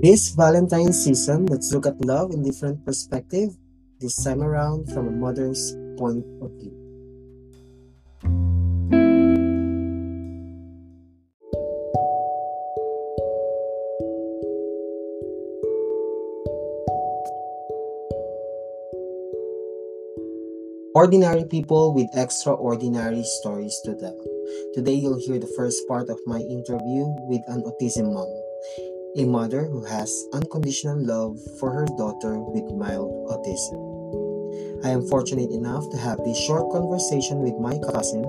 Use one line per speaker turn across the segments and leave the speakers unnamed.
This Valentine season, let's look at love in different perspective, this time around from a mother's point of view. Ordinary people with extraordinary stories to tell. Today, you'll hear the first part of my interview with an autism mom, a mother who has unconditional love for her daughter with mild autism. I am fortunate enough to have this short conversation with my cousin,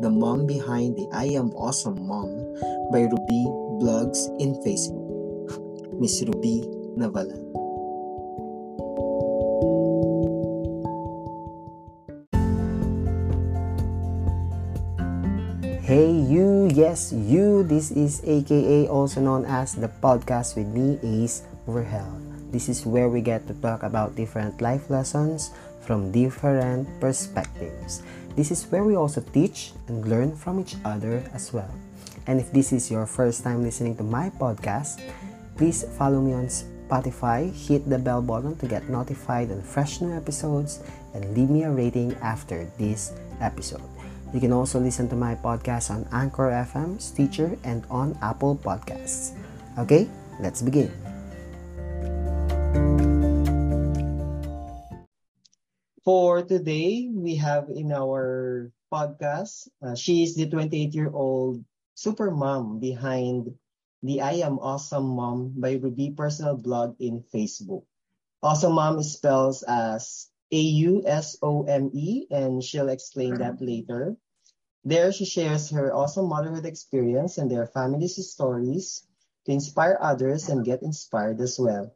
the mom behind the I Am Awesome Mom by Ruby Blogs in Facebook, Miss Ruby Navalan. Hey you, yes you, this is aka also known as the podcast with me Ace Verhel. This is where we get to talk about different life lessons from different perspectives. This is where we also teach and learn from each other as well. And if this is your first time listening to my podcast, please follow me on Spotify, hit the bell button to get notified on fresh new episodes, and leave me a rating after this episode. You can also listen to my podcast on Anchor FM, Stitcher, and on Apple Podcasts. Okay, let's begin. For today, we have in our podcast, uh, she is the 28 year old super mom behind the I Am Awesome Mom by Ruby personal blog in Facebook. Awesome Mom spells as a-U-S-O-M-E, and she'll explain that mm-hmm. later. There, she shares her awesome motherhood experience and their family's stories to inspire others and get inspired as well.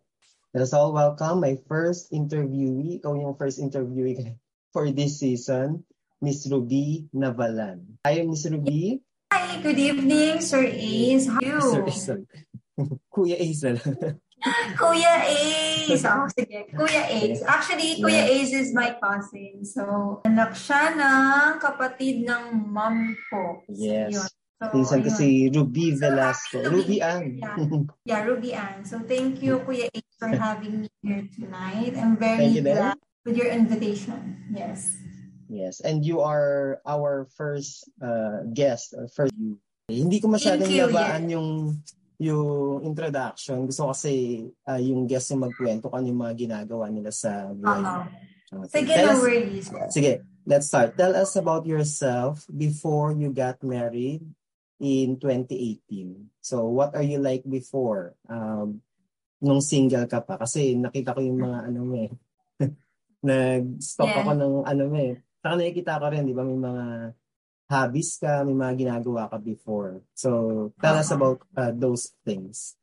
Let us all welcome my first interviewee, ikaw yung first interviewee for this season, Miss Ruby Navalan. Hi, Miss Ruby.
Hi, good evening, Sir Ace. How are you?
Sir Ace. Kuya Ace na
Kuya Ace! Oh, sige. Kuya Ace. Actually, Kuya Ace is my cousin. So, anak siya ng kapatid ng mom ko.
Yes. Yun. So, Pinsan ko si Ruby Velasco. So, Ruby Ann.
Yeah. yeah, Ruby Ann. So, thank you, Kuya Ace, for having me here tonight. I'm very glad with your invitation. Yes.
Yes. And you are our first uh, guest. Or first, hindi ko masyadong nabaan yeah. yung yung introduction, gusto kasi uh, yung guest yung magkwento kung ano yung mga ginagawa nila sa buhay.
Uh-huh. Okay. Sige, no worries.
Sige, let's start. Tell us about yourself before you got married in 2018. So, what are you like before? Um, nung single ka pa? Kasi nakita ko yung mga ano eh. Nag-stop yeah. ako ng ano eh. Saka nakikita ko rin, di ba, may mga hobbies ka, may mga ginagawa ka before. So, tell us uh-huh. about uh, those things.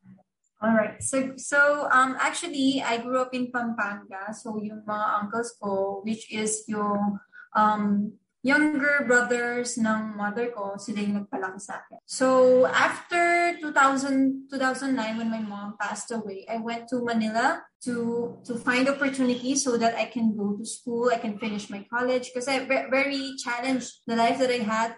All right. So, so um, actually, I grew up in Pampanga. So, yung mga uncles ko, which is yung um, younger brothers ng mother ko, sila yung nagpalaki sa akin. So, after 2000, 2009, when my mom passed away, I went to Manila to to find opportunities so that I can go to school, I can finish my college. Because I very challenged the life that I had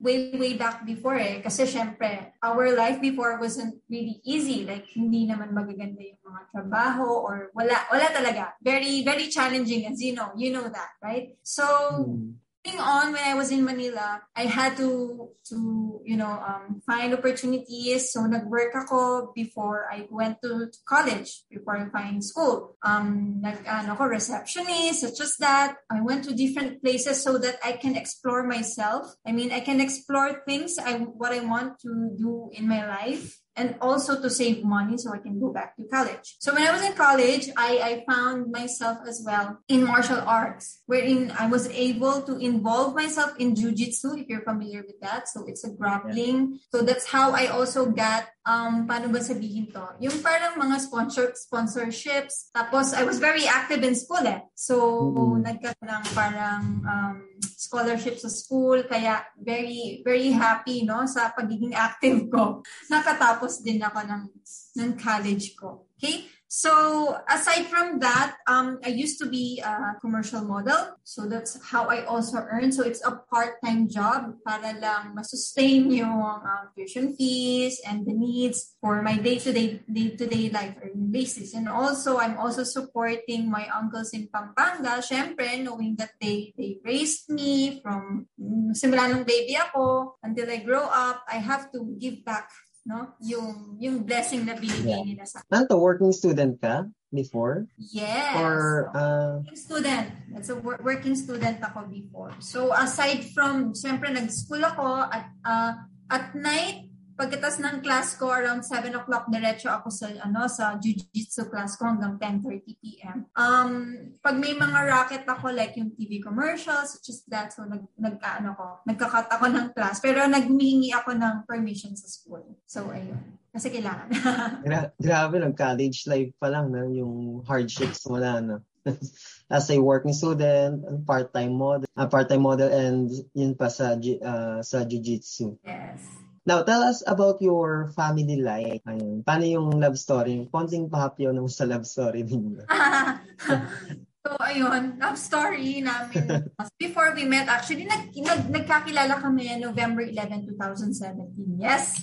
way, way back before eh. Kasi syempre, our life before wasn't really easy. Like, hindi naman magaganda yung mga trabaho or wala, wala talaga. Very, very challenging as you know. You know that, right? So, mm on when I was in Manila, I had to to you know um, find opportunities. So nag-work ako before I went to, to college, before I find school. Um, nag ano ko receptionist, such as that. I went to different places so that I can explore myself. I mean, I can explore things I what I want to do in my life and also to save money so I can go back to college. So when I was in college, I, I found myself as well in martial arts, wherein I was able to involve myself in jujitsu, if you're familiar with that. So it's a grappling. So that's how I also got um, paano ba sabihin to? Yung parang mga sponsor, sponsorships. Tapos, I was very active in school eh. So, mm-hmm. nagkaroon ng parang um, scholarship sa school. Kaya, very, very happy, no? Sa pagiging active ko. Nakatapos din ako ng, ng college ko. Okay? So aside from that, um, I used to be a commercial model. So that's how I also earn. So it's a part-time job para lang masustain yung um, tuition fees and the needs for my day-to-day day-to-day life basis. And also, I'm also supporting my uncles in Pampanga. Syempre, knowing that they they raised me from um, simula nung baby ako until I grow up, I have to give back no? Yung yung blessing na binigay yeah. nila sa
Ano working student ka before?
Yes.
Or uh...
working student. That's a working student ako before. So aside from, siyempre nag-school ako at uh, at night Pagkatapos ng class ko, around 7 o'clock, diretso ako sa, ano, sa jiu-jitsu class ko hanggang 10.30 p.m. Um, pag may mga racket ako, like yung TV commercials, such as that, so nag, nag ano ko, nagkakat ako ng class. Pero nagmingi ako ng permission sa school. So, ayun. Kasi kailangan.
Gra- grabe lang, college life pa lang, no? yung hardships mo na, no? as a working student, part-time model, uh, part-time model and yun pa sa uh, sa jiu-jitsu.
Yes.
Now, tell us about your family life. Ayun. Paano yung love story? Konting pahapyo nung sa love story ninyo.
so, ayun, love story namin. Before we met, actually, nag, nag, nagkakilala kami November 11, 2017. Yes,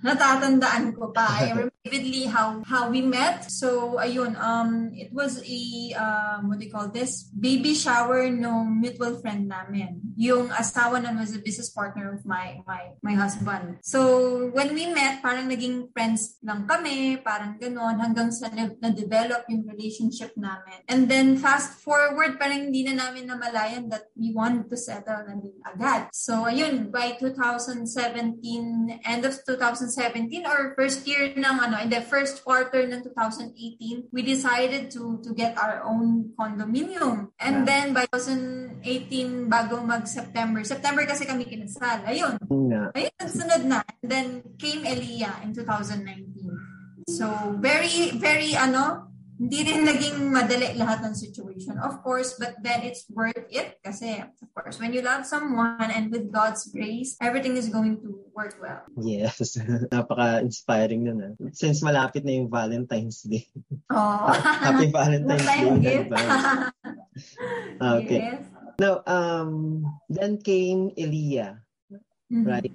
natatandaan ko pa. I remember vividly how how we met. So ayun, um it was a um what do you call this? Baby shower no mutual friend namin. Yung asawa nun was a business partner of my my my husband. So when we met, parang naging friends lang kami, parang ganon hanggang sa na-develop yung relationship namin. And then fast forward, parang hindi na namin namalayan that we wanted to settle na din agad. So ayun, by 2017, end of 2017 or first year ng ano, in the first quarter ng 2018, we decided to to get our own condominium. And yeah. then by 2018, bago mag-September, September kasi kami kinasal. Ayun. Yeah. Ayun, sunod na. And then came Elia in 2019. So, very, very, ano, hindi rin naging madali lahat ng situation, of course, but then it's worth it kasi, of course, when you love someone and with God's grace, everything is going to work well.
Yes. Napaka-inspiring nun. Ah. Since malapit na yung Valentine's Day.
Oh.
Happy Valentine's Day. Okay. Yes. Now, um, then came Elia, mm-hmm. right?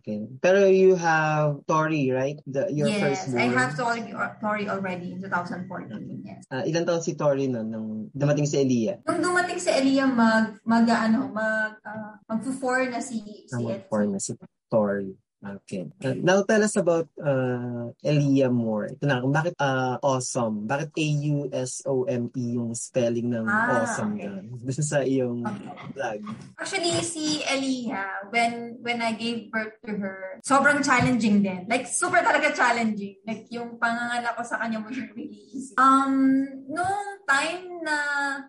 Okay. Pero you have Tori, right? The, your
yes,
first
born. I have Tori, Tori already in 2014. Yes.
Uh, ilan taon si Tori noon nung dumating si Elia?
Nung dumating si Elia, mag, mag ano, mag, uh, mag-4 na si, si
ah, mag-4 na si Tori. Okay. Uh, now tell us about uh, Elia Moore. Ito na, bakit uh, awesome? Bakit A-U-S-O-M-E yung spelling ng ah, awesome okay. Doon sa iyong okay. vlog.
Actually, si Elia, when when I gave birth to her, sobrang challenging din. Like, super talaga challenging. Like, yung panganganak ko sa kanya mo really easy. Um, nung time na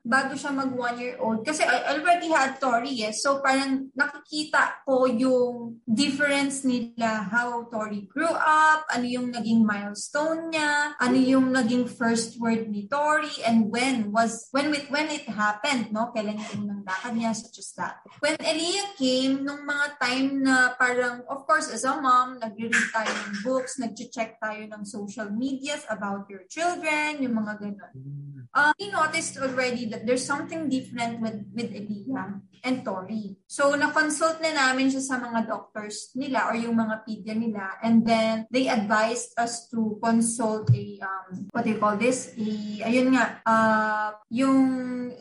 bago siya mag one year old, kasi I already had Tori, yes. So, parang nakikita ko yung difference ni nila how Tori grew up, ano yung naging milestone niya, ano yung naging first word ni Tori, and when was when it, when it happened, no? Kailan yung nang lakad niya, such as that. When Elia came, nung mga time na parang, of course, as a mom, nag-read tayo ng books, nag-check tayo ng social medias about your children, yung mga ganun. Uh, we noticed already that there's something different with, with Elia and Tori. So, na-consult na namin siya sa mga doctors nila or yung mga pedia nila. And then, they advised us to consult a, um, what do you call this? A, ayun nga, uh, yung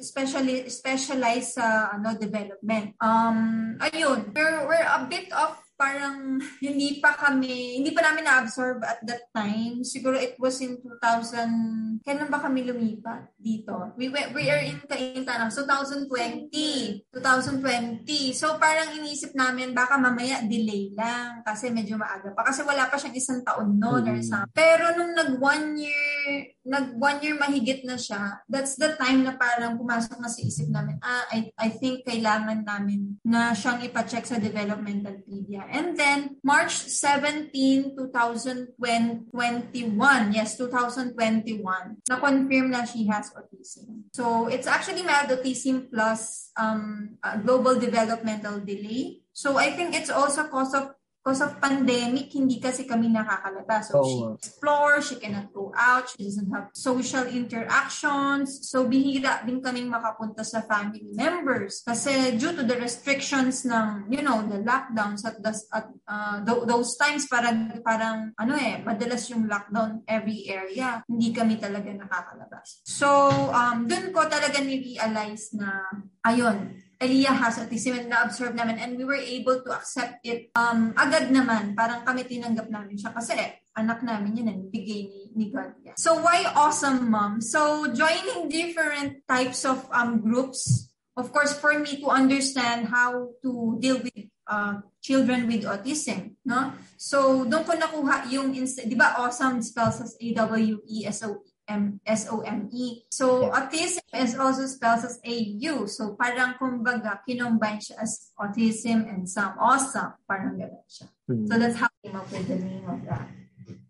specially, specialized sa ano, development. Um, ayun, we're, we're a bit of parang hindi pa kami, hindi pa namin na-absorb at that time. Siguro it was in 2000, kailan ba kami lumipat dito? We, went, we are in Cainta na, so 2020. 2020. So parang inisip namin, baka mamaya delay lang kasi medyo maaga pa. Kasi wala pa siyang isang taon noon mm-hmm. or something. Pero nung nag one year, nag one year mahigit na siya, that's the time na parang pumasok na sa isip namin, ah, I, I think kailangan namin na siyang ipacheck sa developmental pedia. And then, March 17, 2021, yes, 2021, na-confirm na she has autism. So, it's actually mild autism plus um, global developmental delay. So, I think it's also cause of because of pandemic, hindi kasi kami nakakalabas. So,
Oo.
she explore, she cannot go out, she doesn't have social interactions. So, bihira din kaming makapunta sa family members. Kasi due to the restrictions ng, you know, the lockdowns at, the, at uh, th- those times, parang, parang, ano eh, madalas yung lockdown every area. Hindi kami talaga nakakalabas. So, um, dun ko talaga ni-realize na, ayun, Elia has autism and na-observe namin and we were able to accept it um, agad naman. Parang kami tinanggap namin siya kasi anak namin yun bigay ni, ni God. Yeah. So why awesome mom? So joining different types of um, groups, of course for me to understand how to deal with uh, children with autism, no? So doon ko nakuha yung, di ba awesome spells as A-W-E-S-O-E. M S-O-M-E. So,
Yeah.
autism is also spelled as A-U. So, parang kumbaga, kinombine siya as autism and some awesome. Parang gano'n siya.
Hmm.
So, that's how I came up with the name of that.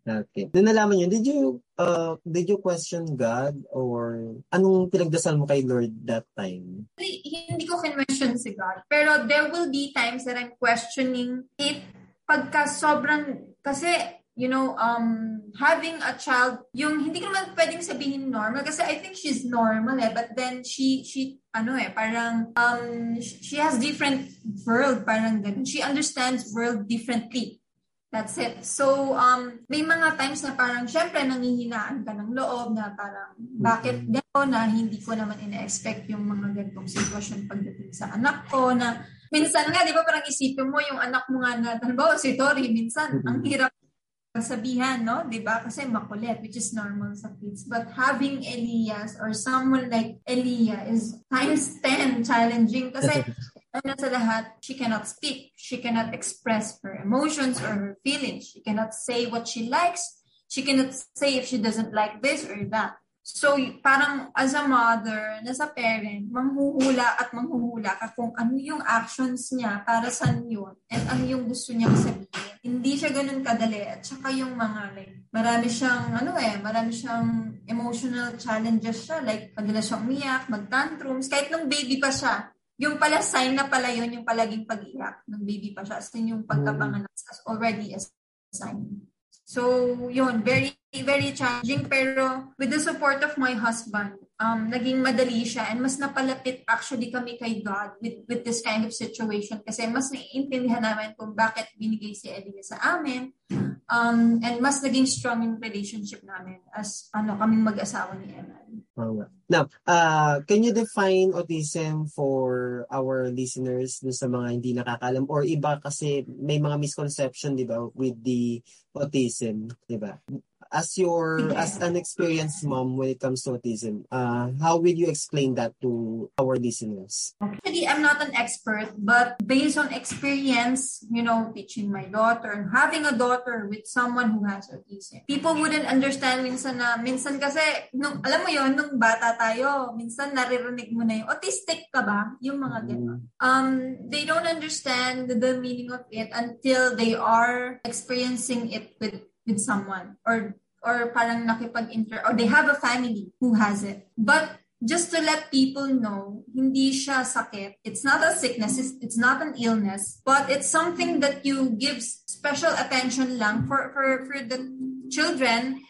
Okay. Nung nalaman yun, did you, uh, did you question God or anong pinagdasal mo kay Lord that time?
Hindi, hindi ko kinwestiyon si God. Pero there will be times that I'm questioning it pagka sobrang, kasi, you know, um, having a child, yung hindi ko naman pwedeng sabihin normal kasi I think she's normal eh, but then she, she, ano eh, parang, um, she has different world, parang ganun. She understands world differently. That's it. So, um, may mga times na parang, syempre, nangihinaan ka ng loob na parang, bakit gano'n na hindi ko naman ina-expect yung mga ganitong sitwasyon pagdating sa anak ko na, minsan nga, di ba, parang isipin mo yung anak mo nga na, halimbawa si Tori, minsan, ang hirap sabihan, no? 'Di ba? Kasi makulit, which is normal sa kids. But having Elias or someone like Elia is times 10 challenging kasi una sa lahat, she cannot speak. She cannot express her emotions or her feelings. She cannot say what she likes. She cannot say if she doesn't like this or that. So, parang as a mother, as a parent, manghuhula at manghuhula ka kung ano yung actions niya para sa yun and ano yung gusto niyang sabihin. Hindi siya ganun kadali. At saka yung mga like, marami siyang, ano eh, marami siyang emotional challenges siya. Like, madalas siyang umiyak, mag-tantrums. Kahit nung baby pa siya, yung pala sign na pala yun, yung palaging pag-iyak nung baby pa siya. As in yung pagkapanganak as already a sign. So, yun, very, very challenging. Pero with the support of my husband, um, naging madali siya and mas napalapit actually kami kay God with, with this kind of situation kasi mas naiintindihan namin kung bakit binigay si Elia sa amin um, and mas naging strong yung relationship namin as ano kaming mag-asawa ni
nga. Now, uh, can you define autism for our listeners dun sa mga hindi nakakalam or iba kasi may mga misconception, di ba, with the autism, di ba? As your, as an experienced mom when it comes to autism, uh, how will you explain that to our listeners?
Actually, I'm not an expert, but based on experience, you know, teaching my daughter and having a daughter with someone who has autism, people wouldn't understand minsan na, minsan kasi, nung, alam mo yon nung bata tayo, minsan naririnig mo na yung, autistic ka ba? Yung mga ganun. Um, they don't understand the meaning of it until they are experiencing it with with someone or or parang nakipag-inter or they have a family who has it. But just to let people know, hindi siya sakit. It's not a sickness, it's, it's not an illness, but it's something that you give special attention lang for for for the children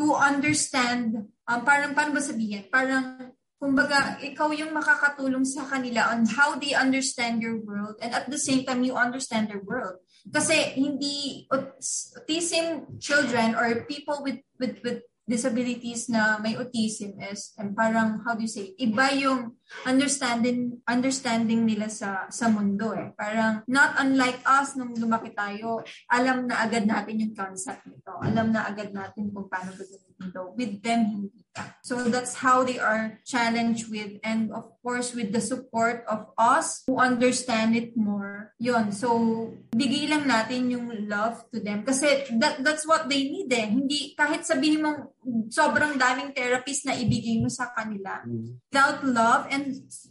to understand um, parang paano ba sabihin? Parang kumbaga ikaw yung makakatulong sa kanila on how they understand your world and at the same time you understand their world. Kasi hindi autism children or people with with with disabilities na may autism is and parang how do you say iba yung understanding understanding nila sa sa mundo eh. Parang not unlike us nung lumaki tayo alam na agad natin yung concept nito. Alam na agad natin kung paano gagawin ito with them hindi pa. so that's how they are challenged with and of course with the support of us who understand it more. Yun. So bigay lang natin yung love to them. Kasi that that's what they need eh. Hindi kahit sabihin mong sobrang daming therapist na ibigay mo sa kanila
Mm.
without love and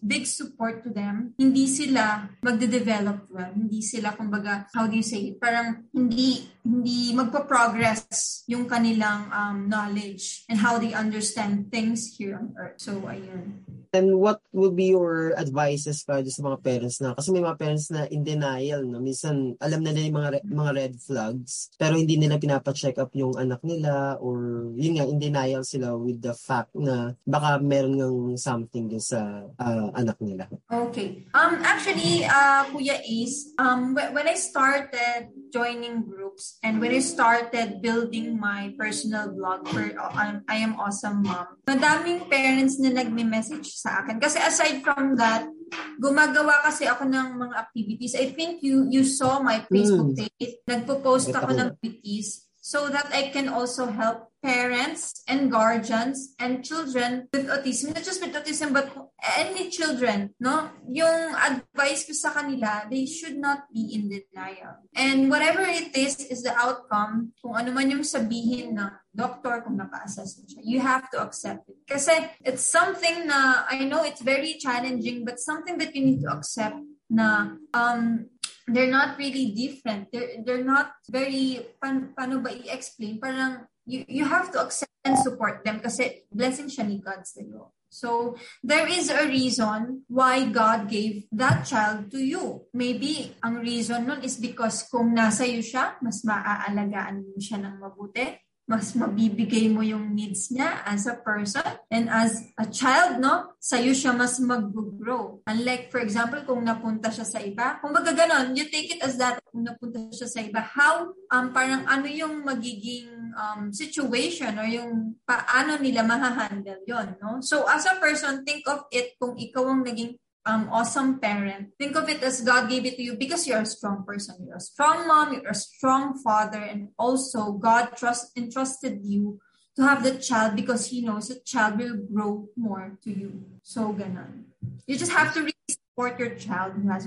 big support to them, hindi sila magde-develop well. Hindi sila, kumbaga, how do you say it? Parang hindi, hindi magpa-progress yung kanilang um, knowledge and how they understand things here on earth. So, ayun.
And what would be your advices para sa mga parents na kasi may mga parents na in denial no minsan alam na nila yung mga re- mga red flags pero hindi nila pinapa-check up yung anak nila or yun nga in denial sila with the fact na baka meron ng something din sa uh, anak nila.
Okay. Um actually uh Kuya Ace um when I started joining groups and when I started building my personal blog for uh, I am awesome mom. Madaming parents na nagme-message sa akin kasi aside from that gumagawa kasi ako ng mga activities. I think you you saw my Facebook mm. page. Nagpo-post ako ng activities so that I can also help parents and guardians and children with autism, not just with autism, but any children, no? Yung advice ko sa kanila, they should not be in denial. And whatever it is, is the outcome, kung ano man yung sabihin doctor, kung naka-assess siya, you have to accept it. Kasi it's something na, I know it's very challenging, but something that you need to accept na um, they're not really different. They're, they're not very, pan, paano ba i-explain? Parang you, you have to accept and support them kasi blessing siya ni God sa iyo. So, there is a reason why God gave that child to you. Maybe, ang reason nun is because kung nasa iyo siya, mas maaalagaan mo siya ng mabuti mas mabibigay mo yung needs niya as a person and as a child, no? Sa'yo siya mas mag-grow. Unlike, for example, kung napunta siya sa iba, kung baga ganon, you take it as that, kung napunta siya sa iba, how, um, parang ano yung magiging um, situation or yung paano nila mahahandle yon no? So, as a person, think of it kung ikaw ang naging um, awesome parent. Think of it as God gave it to you because you're a strong person. You're a strong mom, you're a strong father, and also God trust entrusted you to have the child because He knows the child will grow more to you. So ganon. You just have to support your child who has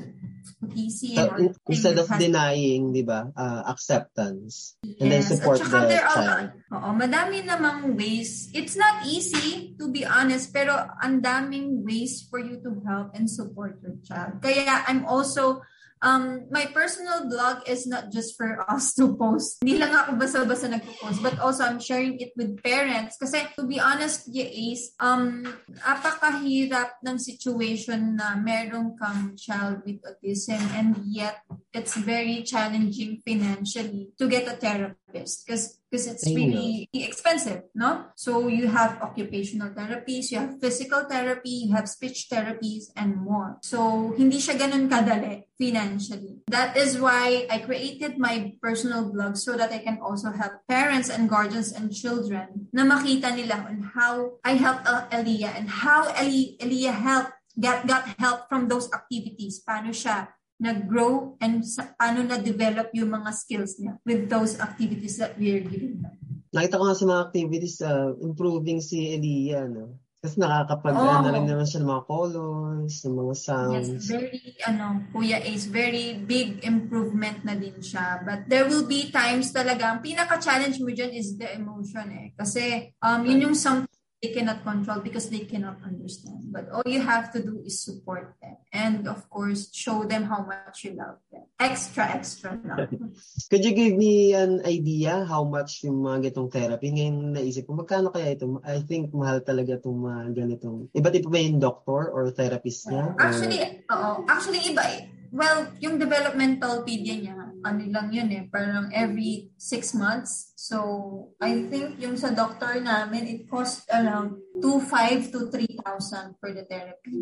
PC
so, or instead of denying, 'di ba? Uh, acceptance. And yes. then support At the
there
child.
Are, oo, madami namang ways. It's not easy to be honest, pero ang daming ways for you to help and support your child. Kaya I'm also um, my personal blog is not just for us to post. Hindi lang ako basta-basta nagpo-post, but also I'm sharing it with parents. Kasi to be honest, Ace, um, apakahirap ng situation na meron kang child with autism and yet it's very challenging financially to get a therapist because because it's really expensive, no? So you have occupational therapies, you have physical therapy, you have speech therapies, and more. So hindi siya ganun kadali financially. That is why I created my personal blog so that I can also help parents and guardians and children na makita nila on how I helped Elia uh, and how Elia helped got got help from those activities. Paano siya nag-grow and sa, paano na-develop yung mga skills niya with those activities that we are giving them.
Nakita ko nga sa mga activities, uh, improving si Elia, no? Kasi nakakapag oh. ano rin naman siya ng mga colors, ng mga sounds.
Yes, very, ano, Kuya Ace, very big improvement na din siya. But there will be times talaga, ang pinaka-challenge mo dyan is the emotion eh. Kasi um, yun yung something they cannot control because they cannot understand. But all you have to do is support them. And of course, show them how much you love them. Extra, extra love.
Could you give me an idea how much yung mga ganitong therapy? Ngayon naisip ko, magkano kaya ito? I think mahal talaga itong mga ganitong. Iba't iba ba yung doctor or therapist niya?
Actually, oo. Actually, iba eh. Well, yung developmental pedia niya, ano lang yun eh, parang every six months So, I think yung sa doctor namin, it cost around 2,500 to 3,000 for the therapy.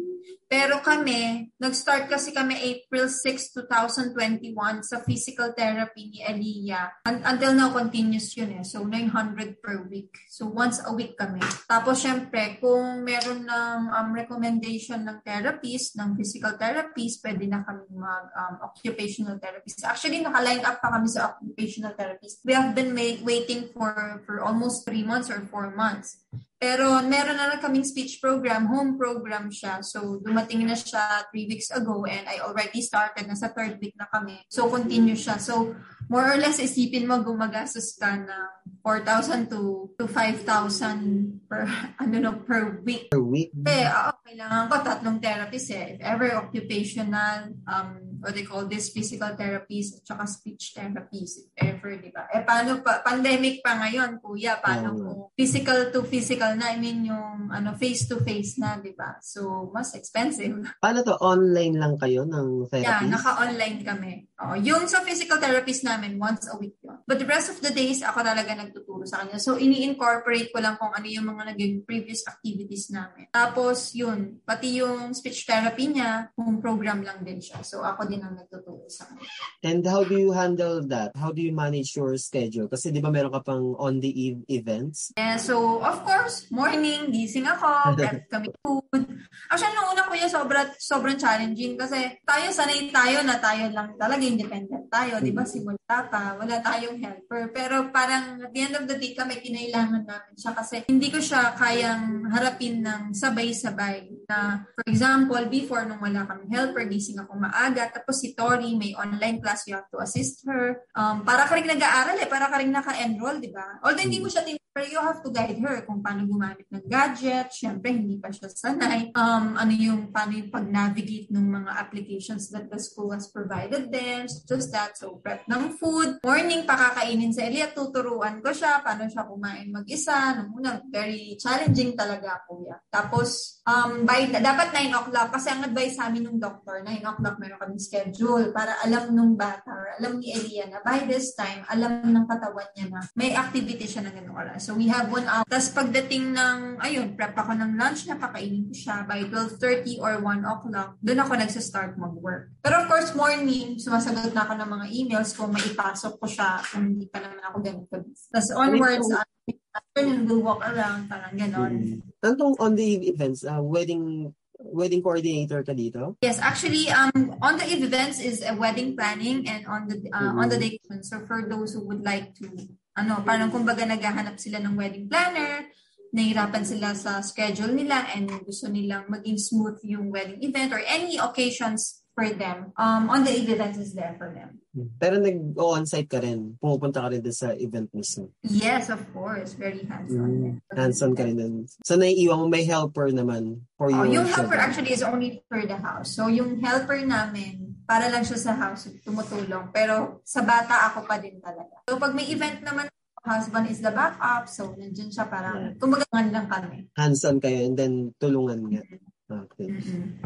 Pero kami, nag-start kasi kami April 6, 2021 sa physical therapy ni Aliyah. Un- until now, continuous yun eh. So, 900 per week. So, once a week kami. Tapos, syempre, kung meron ng um, recommendation ng therapist, ng physical therapist, pwede na kami mag-occupational um, therapist. Actually, naka-line up pa kami sa occupational therapist. We have been made, waiting for for almost three months or four months. Pero meron na lang kaming speech program, home program siya. So, dumating na siya three weeks ago and I already started. na sa third week na kami. So, continue siya. So, more or less, isipin mo, gumagastos ka ng 4,000 to, to 5,000 per, ano no, per week.
Per week?
Eh, oo, kailangan ko tatlong therapist eh. If ever occupational, um, what they call this, physical therapies at saka speech therapies, if ever, di ba? Eh, paano pa, pandemic pa ngayon, kuya, paano um, kung physical to physical na, I mean yung ano face-to-face na, di ba? So, mas expensive.
Paano to? Online lang kayo ng
Yeah,
therapy?
naka-online kami. Oo, yung sa physical therapist namin, once a week yun. But the rest of the days, ako talaga nagtuturo sa kanya. So, ini-incorporate ko lang kung ano yung mga naging previous activities namin. Tapos, yun, pati yung speech therapy niya, home program lang din siya. So, ako din ang nagtuturo sa kanya.
And how do you handle that? How do you manage your schedule? Kasi di ba meron ka pang on the eve events?
Yeah, so, of course, morning, gising ako, prep kami food. Actually, nung una kuya, sobra, sobrang challenging kasi tayo, sanay tayo na tayo lang talaga, independent tayo, di ba? Simula pa, wala tayong helper. Pero parang at the end of the day, kami kinailangan namin siya kasi hindi ko siya kayang harapin ng sabay-sabay. Na, for example, before nung wala kami helper, gising ako maaga, tapos si Tori, may online class, you have to assist her. Um, para ka rin nag-aaral eh, para ka rin naka-enroll, di ba? Although hindi mo siya tin pero you have to guide her kung paano gumamit ng gadget. Siyempre, hindi pa siya sanay. Um, ano yung, paano yung pag-navigate ng mga applications that the school has provided them. Just that. So, prep ng food. Morning, pakakainin sa Elia. Tuturuan ko siya. Paano siya kumain mag-isa. Nung una, very challenging talaga, kuya. Tapos, um, by, dapat 9 o'clock. Kasi ang advice sa amin ng doctor, 9 o'clock meron kami schedule para alam nung bata or alam ni Elia na by this time, alam ng katawan niya na may activity siya ng ganung oras. So, we have one hour. Tapos pagdating ng, ayun, prep ako ng lunch na pakainin ko siya by 12.30 or 1 o'clock. Doon ako nagsa-start mag-work. Pero of course, morning, sumasagot na ako ng mga emails kung maipasok ko siya kung hindi pa naman ako kabis. Tapos onwards, uh, afternoon, we'll walk around, parang ganon.
Mm. Anong on the eve events? Uh, wedding wedding coordinator ka dito?
Yes, actually, um, on the eve events is a wedding planning and on the uh, on the day. So for those who would like to, ano, parang kumbaga naghahanap sila ng wedding planner, nahirapan sila sa schedule nila and gusto nilang maging smooth yung wedding event or any occasions for them. Um, on the eve events is there for them.
Pero nag-on-site ka rin. Pumupunta ka rin sa event mismo.
Yes, of course. Very hands-on.
Mm. Hands-on ka rin din. So, naiiwan mo may helper naman for
Oh,
your
yung helper
children.
actually is only for the house. So, yung helper namin, para lang siya sa house, tumutulong. Pero sa bata, ako pa din talaga. So, pag may event naman, husband is the backup. So, nandyan siya parang, kumbaga lang kami.
Hands-on kayo and then tulungan nga. Okay.
Mm-mm.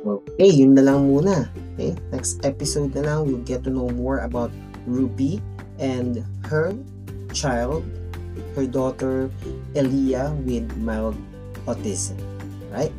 Okay, yun na lang muna. Okay, next episode na lang, we'll get to know more about Ruby and her child, her daughter, Elia, with mild autism. Right?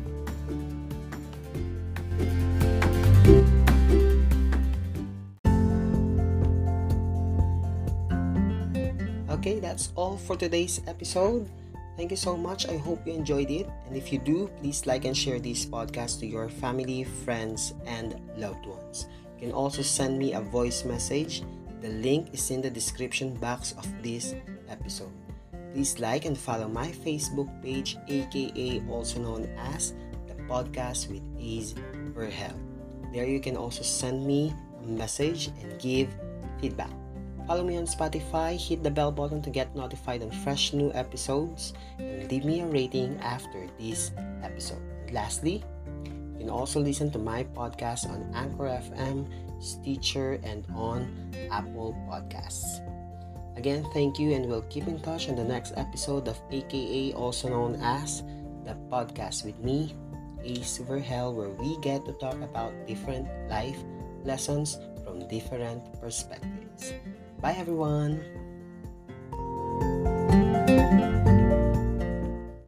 Okay, that's all for today's episode. Thank you so much. I hope you enjoyed it. And if you do, please like and share this podcast to your family, friends, and loved ones. You can also send me a voice message. The link is in the description box of this episode. Please like and follow my Facebook page, aka also known as the podcast with A's for Help. There you can also send me a message and give feedback. Follow me on Spotify, hit the bell button to get notified on fresh new episodes, and leave me a rating after this episode. And lastly, you can also listen to my podcast on Anchor FM, Stitcher, and on Apple Podcasts. Again, thank you, and we'll keep in touch on the next episode of AKA, also known as the podcast with me, Ace Verhel, where we get to talk about different life lessons from different perspectives. Bye, everyone.